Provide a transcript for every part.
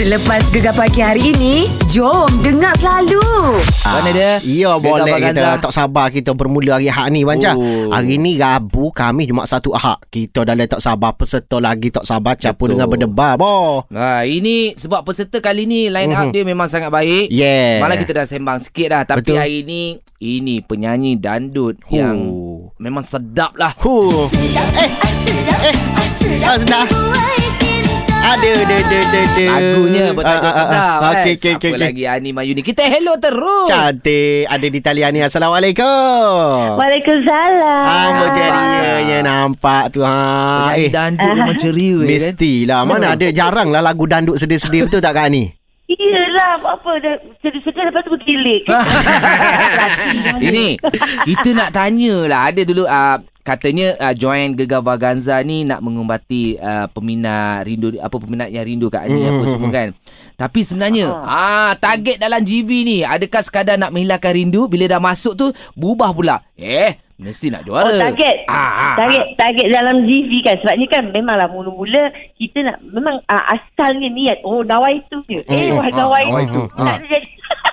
Selepas gegar pagi hari ini, jom dengar selalu. Mana dia? Ya boleh kita tak sabar kita bermula hari Ahad ni Banca. Oh. Hari ni Rabu kami cuma satu Ahad. Kita dah tak sabar peserta lagi tak sabar campur Betul. dengan berdebar boh. Ha, ini sebab peserta kali ni line up Mhm. dia memang sangat baik. Yeah. Malah kita dah sembang sikit dah Tapi Betul. hari ni Ini penyanyi dandut Huh. Yang Memang sedap lah Huh. Eh, eh, ah, sedap. Ada, ada, ada, ada, ada. Lagunya bertajuk Ah, ah, ah, sedap ah. kan Okey, okey, Siapa lagi Ani Mayuni Kita hello terus Cantik. Ada di talian ni. Assalamualaikum. Waalaikumsalam. Ah, berjaya ya nampak tu ha. Penyanyi Eh, dandut memang ceria eh, kan mestilah. Mana ada jarang lah lagu dandut sedih-sedih betul tak Kak Ni? Iyalah, apa dah sedih-sedih lepas tu bergilik. Ini Kita nak tanya lah Ada dulu uh, Katanya uh, join Gegar Vaganza ni nak mengumbati uh, peminat rindu apa peminat yang rindu kat Ani apa semua kan. Tapi sebenarnya ah target dalam GV ni adakah sekadar nak menghilangkan rindu bila dah masuk tu berubah pula. Eh mesti nak Oh, juara. target. Ah, ah, target target dalam GV kan. Sebabnya kan memanglah mula-mula kita nak memang uh, asalnya niat oh nawai tu je. Eh Hmm. wah Ah, nawai nawai tu. tu. Tak ada jadi.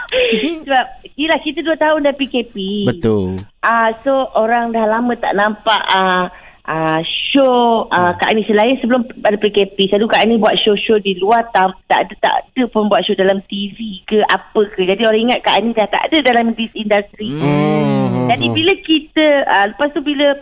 Sebab Yelah kita dua tahun dah PKP. Betul. Ah so orang dah lama tak nampak ah uh, show uh, Kak Ani selain sebelum ada PKP selalu Kak Ani buat show-show di luar tak, tak ada tak ada pun buat show dalam TV ke apa ke jadi orang ingat Kak Ani dah tak ada dalam this industry Hmm. jadi bila kita uh, lepas tu bila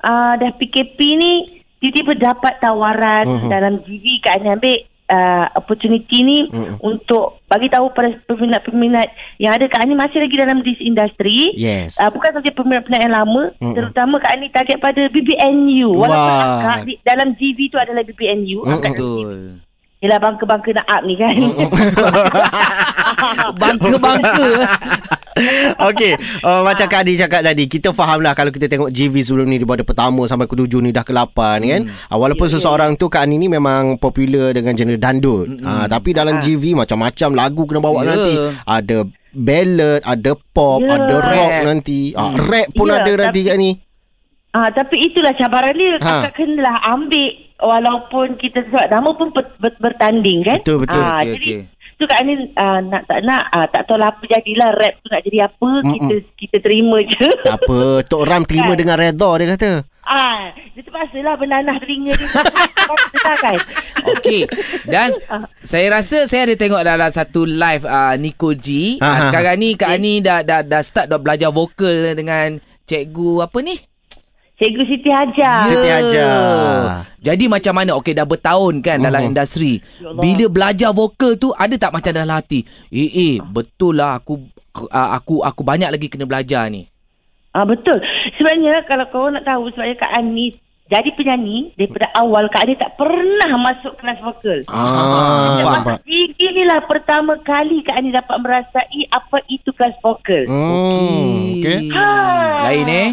uh, dah PKP ni tiba-tiba dapat tawaran Mhm. dalam GV Kak Ani ambil uh, opportunity ni Mhm. untuk bagi tahu pada peminat-peminat yang ada Kak Ani masih lagi dalam this industry Yes. Uh, bukan saja peminat-peminat yang lama, Mm-mm. mm terutama Kak Ani target pada BBNU. Walaupun Wah. akak di, dalam GV tu adalah BBNU. Mm-mm. Akak Betul. Yelah bangka-bangka nak up ni kan. Bangka-bangka. Okey, uh, macam Kak Adi cakap tadi, kita faham lah kalau kita tengok GV sebelum ni daripada pertama sampai ke tujuh ni dah ke lapan kan. Uh, walaupun Ya, ya. seseorang tu Kak Ani ni memang popular dengan genre dandut. Uh, tapi dalam GV macam-macam lagu kena bawa Ya. nanti. Ada ballad, ada pop, Ya. ada rock Rap. nanti. Uh, rap pun Ya, ada nanti Kak ni. ah, tapi itulah cabaran dia. Ha. Akak kenalah ambil walaupun kita sebab nama pun ber, ber, bertanding kan. Betul, betul. Ah, Okey, jadi okey. Tu Kak Ani ah, nak tak nak ah, tak tahu lah apa jadilah rap tu nak jadi apa Mm-mm. kita kita terima je. Tak apa, Tok Ram terima Kan? dengan redha dia kata. ah, dia terpaksa lah bernanah telinga dia. Kan? Okey. Dan saya rasa saya ada tengok dalam satu live uh, Nico G. Uh, sekarang ni Kak Ani dah dah dah start dah belajar vokal dengan cikgu apa ni? Cikgu Siti Hajar. Siti Hajar. Jadi macam mana? Okey dah bertahun kan dalam Mhm. industri. Ya. Bila belajar vokal tu ada tak macam dalam hati? Eh eh betul lah aku uh, aku aku banyak lagi kena belajar ni. Ah betul. Sebenarnya kalau kau nak tahu sebabnya Kak Ani jadi penyanyi daripada awal Kak Ani tak pernah masuk kelas vokal. Ah, Sejak faham, masa GG ni lah pertama kali Kak Ani dapat merasai apa itu kelas vokal. Hmm, okey. Ha. Lain eh?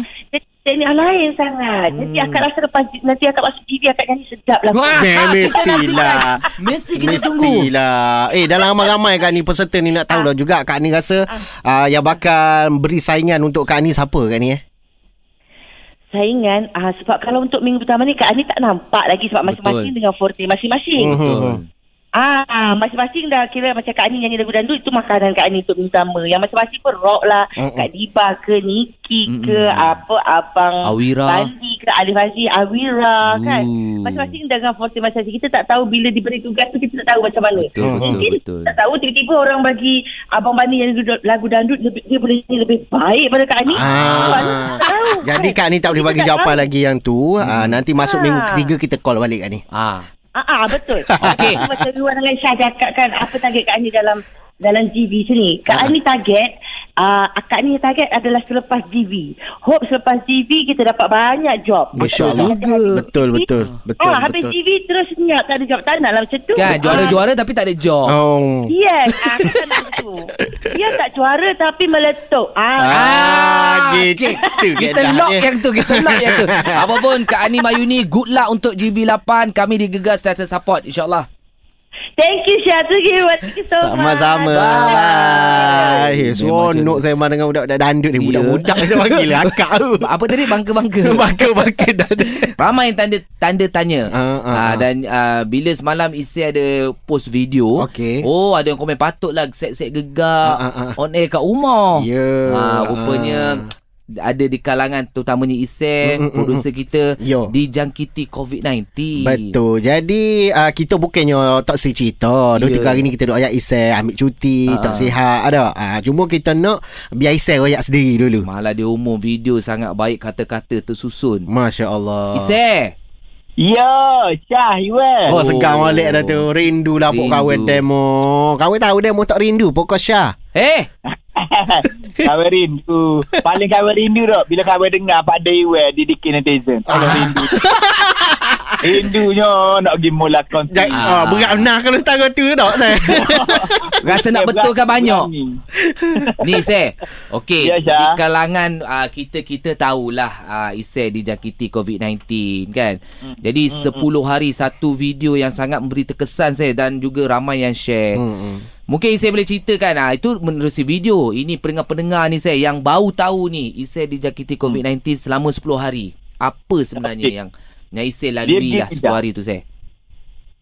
Teknik lain sangat. Jadi akak rasa lepas nanti akak masuk GV akak nyanyi sedap lah. Wah, kita mestilah. nantikan. Mesti kita tunggu. Mestilah. Eh, dalam ramai-ramai Kak Ni peserta ni nak tahu dah juga Kak Ni rasa uh, yang bakal beri saingan untuk Kak Ni siapa Kak Ni eh? Saingan ah sebab kalau untuk minggu pertama ni Kak Ani tak nampak lagi sebab masing-masing Betul. dengan forte masing-masing. Mhm. Betul. Ah, masing-masing dah kira macam Kak Ani nyanyi lagu dandut itu makanan Kak Ani untuk pertama. Yang masing-masing pun rock lah. Mm-mm. Kak Diba ke Niki Mm-mm. ke apa abang Awira. Bandi ke Alif Aziz, Awira kan. Hmm. Masing-masing dengan forte masing-masing. Kita tak tahu bila diberi tugas tu kita tak tahu macam mana. Betul betul Mungkin betul. tak tahu tiba-tiba orang bagi Abang Bani yang lagu, dandut lebih, dia boleh nyanyi lebih baik pada Kak Ani. Ah. tahu. Jadi kan? Kak Ni tak boleh bagi jawapan tahu. lagi yang tu. Ah, nanti masuk Ah. minggu ketiga kita call balik Kak Ni. Ah. Ah, ah betul. Okey. Macam Ruan dengan Syah cakap kan apa target Kak Ani dalam dalam GV sini. Kak Ah. Ani target uh, Kak Ani target adalah selepas GV. Hope selepas GV kita dapat banyak job. Masya Betul. Betul, betul. Betul, ah, habis betul. GV terus senyap tak ada job. Tak nak lah macam tu. Kan juara-juara tapi tak ada job. Oh. Yes, ah, kan macam tu. Dia tak juara tapi meletup. Ah, Ah, gitu. Okey. Kita lock dia. yang tu Kita lock yang tu Apa pun Kak Ani Mayuni Good luck untuk GB8 Kami di Gegar Setiasa support InsyaAllah Thank you Syah. Thank you. Thank you so much. Sama-sama. Bye. Bye. Memang Seronok saya main dengan budak-budak dandut ni. Ya. Budak-budak saya panggil akak tu. Apa tadi bangka-bangka? Bangka-bangka dandut. Ramai yang tanda tanda tanya. Ah, ah, Ah, ah. dan ah, bila semalam isi ada post video. Okey. Oh, ada yang komen patutlah set-set gegar Ah, ah, ah. on air kat rumah. Ya. Ah, rupanya ada di kalangan terutamanya Isai, Mm, mm, mm, produser kita Yo. dijangkiti COVID-19. Betul. Jadi uh, kita bukannya tak si cerita. Dua Ya. tiga hari ni kita duk ayat isai, ambil cuti, Ah. tak sihat ada. Uh, cuma kita nak biar isai royak sendiri dulu. Malah dia umum video sangat baik kata-kata tersusun. Masya Allah. Isai. Ya, Syah, Iwan. Oh, Oh. segar balik dah tu. Rindu lah pok Rindu. kawan demo. Kawan tahu demo tak rindu pokok Syah. Eh, kawan rindu. Paling kawan rindu tak bila kawan dengar Pak Dewa didikin netizen. Ah. rindu. Rindunya nak pergi mula konti. Ah. Ah. berat benar kalau setara tu tak saya. rasa nak betulkan banyak. Ni Isai Okey Ya, Di kalangan uh, Kita-kita tahulah uh, Isai dijangkiti COVID-19 kan Hmm. Jadi 10 hari Satu video yang sangat Memberi terkesan saya Dan juga ramai yang share Hmm, Mungkin Isai boleh ceritakan ah Itu menerusi video Ini pendengar-pendengar ni saya Yang baru tahu ni Isai dijangkiti COVID-19 Selama 10 hari Apa sebenarnya Okey. yang Yang Isai lalui lah 10 tidak. hari tu saya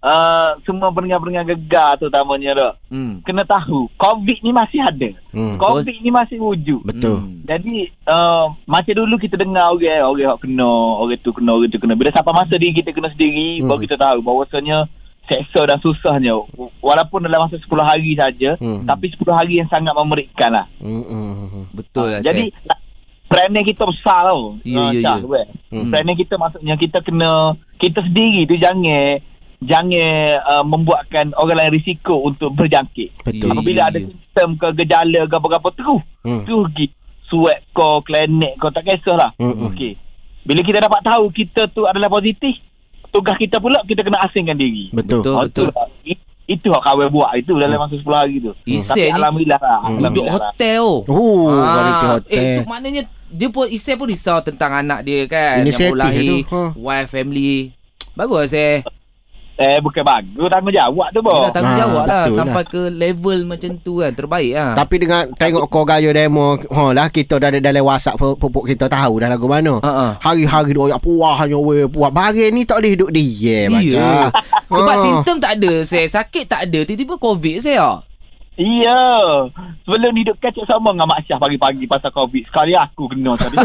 Uh, semua pendengar-pendengar gegar terutamanya tak. hmm. Kena tahu, COVID ni masih ada. Hmm. COVID ni masih wujud. Betul. Hmm. Jadi uh, macam dulu kita dengar orang orang yang kena, orang tu kena, orang tu kena. Bila sampai masa diri kita kena sendiri, Hmm. baru kita tahu bahawasanya seksa dan susahnya. Walaupun dalam masa 10 hari saja, Hmm. tapi 10 hari yang sangat memerikan lah. Hmm, hmm, hmm. Betul lah Jadi Isai. Planning kita besar tau. Ya, Ah, ya, ya. Weh. Hmm. Kita maksudnya kita kena kita sendiri tu jangan jangan uh, membuatkan orang lain risiko untuk berjangkit. Betul. Apabila ya, ada ya. sistem ke gejala ke apa-apa terus Hmm. terus pergi sweat kau, klinik kau tak kisahlah. Hmm, hmm. Okey. Bila kita dapat tahu kita tu adalah positif, tugas kita pula kita kena asingkan diri. Betul. Betul. Oh, itulah. I- Itu hak kawan buat itu dalam masa 10 hari tu. Isai Tapi ni alhamdulillah lah. Hmm. Duduk lah. hotel oh. Ah, quality hotel. Eh, tu maknanya dia pun Isai pun risau tentang anak dia kan. Inisiatif yang lahir, tu, ha. wife, family. Bagus saya. Eh bukan bagus tanggungjawab tu Dia boh. dah tanggungjawab Ah, lah betul sampai ke level macam tu kan. Terbaik lah. Tapi dengan tengok kau gaya demo, ha lah kita dah ada dalam WhatsApp pupuk kita tahu dah lagu mana. Ha, ha. Hari-hari doyak puahnya we puah. Bagi ni tak boleh duduk dia Ya. baca. Sebab Ah. simptom tak ada saya. Sakit tak ada. Tiba-tiba COVID saya. Iya. Sebelum ni duk kacau sama dengan Mak Syah pagi-pagi pasal COVID. Sekali aku kena tadi.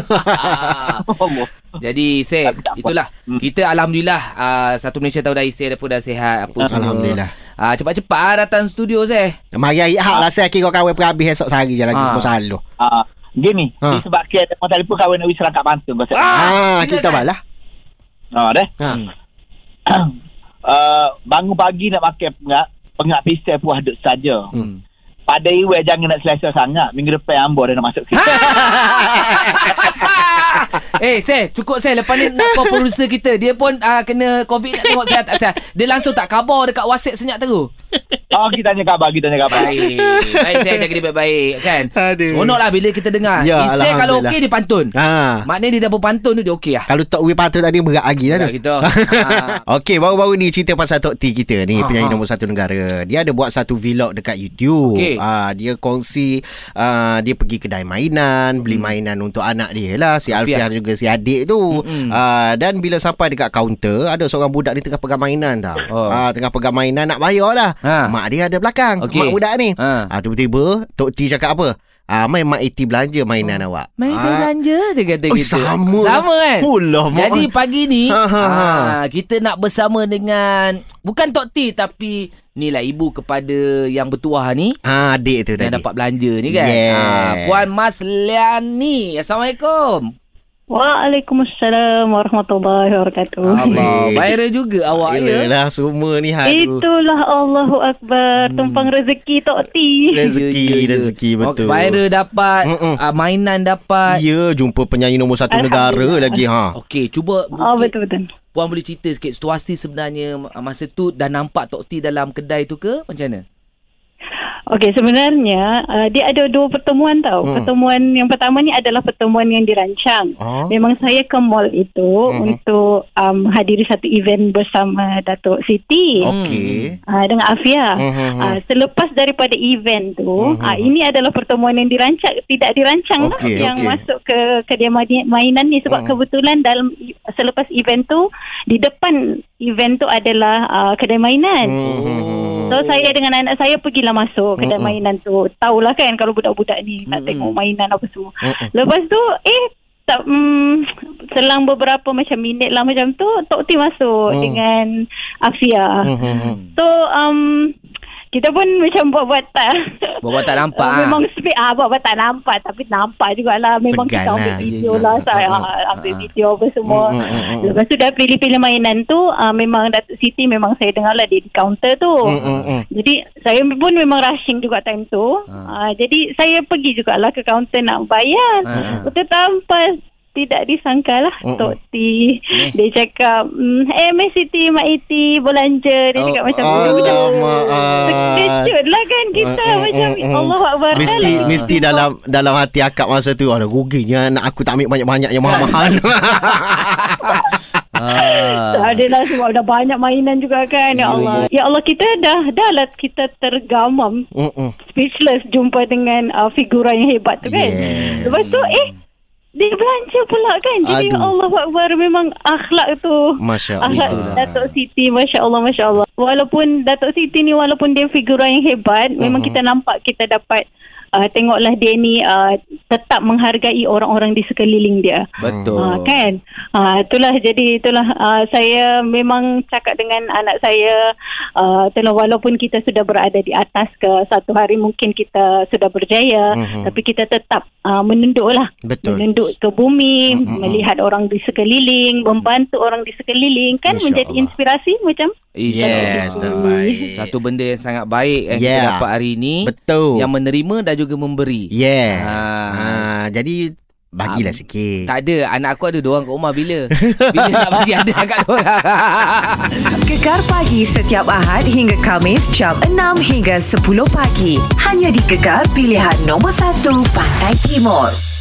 Allah. Jadi saya Tak- tak apa. itulah Hmm. kita alhamdulillah uh, satu Malaysia tahu dah isi dah pun dah sihat apa semua. Alhamdulillah. Ah cepat-cepat ah, datang studio saya. Mari hari hak lah saya kira kau habis esok sehari je lagi Ah. semua selalu. Ah, gini, Ha. disebabkan telefon telefon kawan nak wisra kat pantun pasal. Ah, Ah, silakan. kita balah. Ah, deh. Ha. Hmm. uh, bangun pagi nak pakai pengak, pengak pisau puas duk saja. Hmm. Pada iwe jangan nak selesa sangat. Minggu depan ambo dah nak masuk kita. eh, saya cukup saya lepas ni nak call producer kita. Dia pun uh, kena COVID nak tengok saya tak saya. Dia langsung tak khabar dekat WhatsApp senyap terus. Oh, kita tanya khabar, kita tanya khabar. Baik. Baik saya jaga dia baik-baik kan. Aduh. Seronok lah bila kita dengar. Ya, Isai kalau okey dia pantun. Ha. Maknanya dia dah berpantun tu dia okey lah. Kalau Tok Wee patut tadi berat lagi lah tu. gitu. Ah. Okey, baru-baru ni cerita pasal Tok T kita ni, Ha, penyanyi ha. nombor satu negara. Dia ada buat satu vlog dekat YouTube. Okey. Ah, dia kongsi ah, dia pergi kedai mainan, beli mainan untuk anak dia lah, si Alfian. Alfian juga si adik tu. Mm-mm. Ah, dan bila sampai dekat kaunter, ada seorang budak ni tengah pegang mainan tau. Oh. Ah, tengah pegang mainan nak bayar lah. Ha. Mak dia ada belakang, Okey. mak budak ni. Ha. Ah, tiba-tiba Tok T cakap apa? Ah, mai mak Iti belanja mainan awak. Main Ah, saya belanja dia kata Oh, gitu. sama. Sama kan? Mak. Jadi pagi ni Ha, ha, ha. ah, kita nak bersama dengan bukan Tok T tapi ni lah ibu kepada yang bertuah ni Ah, adik tu yang tadi. dapat belanja ni kan. Yes. Ah, Puan Mas Liani. Assalamualaikum. Waalaikumsalam warahmatullahi wabarakatuh. Allah, Baik. viral juga awak ya. Yelah semua ni aduh. Itulah Allahu Akbar Tumpang rezeki Tok T Rezeki, Ya, ya, ya. rezeki betul. Viral dapat, Mm-mm. uh, mainan dapat. Ya, jumpa penyanyi nombor satu negara lagi ha. Okey, cuba Oh mungkin betul-betul Puan boleh cerita sikit situasi sebenarnya uh, masa tu dah nampak Tok T dalam kedai tu ke? Macam mana? Okey, sebenarnya uh, dia ada dua pertemuan tau. Hmm. Pertemuan yang pertama ni adalah pertemuan yang dirancang. Oh. Memang saya ke mall itu Hmm. untuk um, hadiri satu event bersama Datuk Siti. Okey. Uh, dengan Afia. Hmm. Uh, selepas daripada event tu, Hmm, uh, ini adalah pertemuan yang dirancang, tidak dirancang lah Okey, yang okey. masuk ke kediaman mainan ni sebab Hmm. kebetulan dalam selepas event tu di depan event tu adalah uh, kedai mainan. Hmm. So saya dengan anak saya pergilah masuk kedai Mm-mm. mainan tu. Tahulah kan kalau budak-budak ni nak Mm-mm. tengok mainan apa semua. Mm-mm. Lepas tu eh tak mm, selang beberapa macam minit lah macam tu Tok T masuk Mm. dengan Afia. Hmm, hmm, hmm. So um kita pun macam buat-buat tak Buat-buat tak nampak, uh. Memang speak ah buat-buat tak nampak Tapi nampak jugalah Memang Segan kita ambil lah. video ya. lah Saya ah, ambil mm, video apa semua Mm, mm, mm, mm. Lepas tu dah pilih-pilih mainan tu uh, Memang Datuk Siti Memang saya dengar lah Dia di kaunter tu Hmm, hmm, hmm. jadi saya pun memang rushing juga time tu. Ha. Uh, jadi saya pergi jugalah ke kaunter nak bayar. Ha. Betul tanpa tidak disangka lah Mm-mm. Tok T Dia cakap mm, Eh Miss Siti Mak Iti Belanja Dia Oh, cakap macam alamak. Terkejut lah kan Kita Mm, mm, macam mm, mm. Allah Akbar Mesti Dalam- mesti dalam dalam hati akak masa tu ada ruginya nak aku tak ambil banyak-banyak yang mahal-mahal. Ah. Tak adalah sebab dah banyak mainan juga kan Ya Allah Ya Allah kita dah Dah lah kita tergamam Mm-mm. Speechless Jumpa dengan uh, Figura yang hebat tu kan Yes. Lepas tu eh dia belanja pula kan Jadi Aduh. Allah Akbar Memang akhlak tu Masya Akhlak Allah. Datuk Siti Masya Allah Masya Allah Walaupun Datuk Siti ni Walaupun dia figura yang hebat Memang Mhm. kita nampak Kita dapat uh, Tengoklah dia ni uh, Tetap menghargai Orang-orang di sekeliling dia Betul. Ha, kan ha, itulah jadi itulah uh, saya memang cakap dengan anak saya uh, itulah walaupun kita sudah berada di atas ke satu hari mungkin kita sudah berjaya Mhm. tapi kita tetap uh, menunduklah Betul. menunduk ke bumi Mhm. melihat orang di sekeliling membantu orang di sekeliling kan Insya menjadi Allah. inspirasi macam Yes, terbaik. Satu benda yang sangat baik yang Yeah. kita dapat hari ini. Betul. Yang menerima dan juga memberi. Yes. Ah. Ha. jadi bagilah Ah, sikit. Tak ada Anak aku ada dua orang kat rumah Bila Bila nak bagi ada kat orang Gegar pagi setiap Ahad hingga Kamis jam 6 hingga 10 pagi. Hanya di Gegar pilihan nombor 1 Pantai Timur.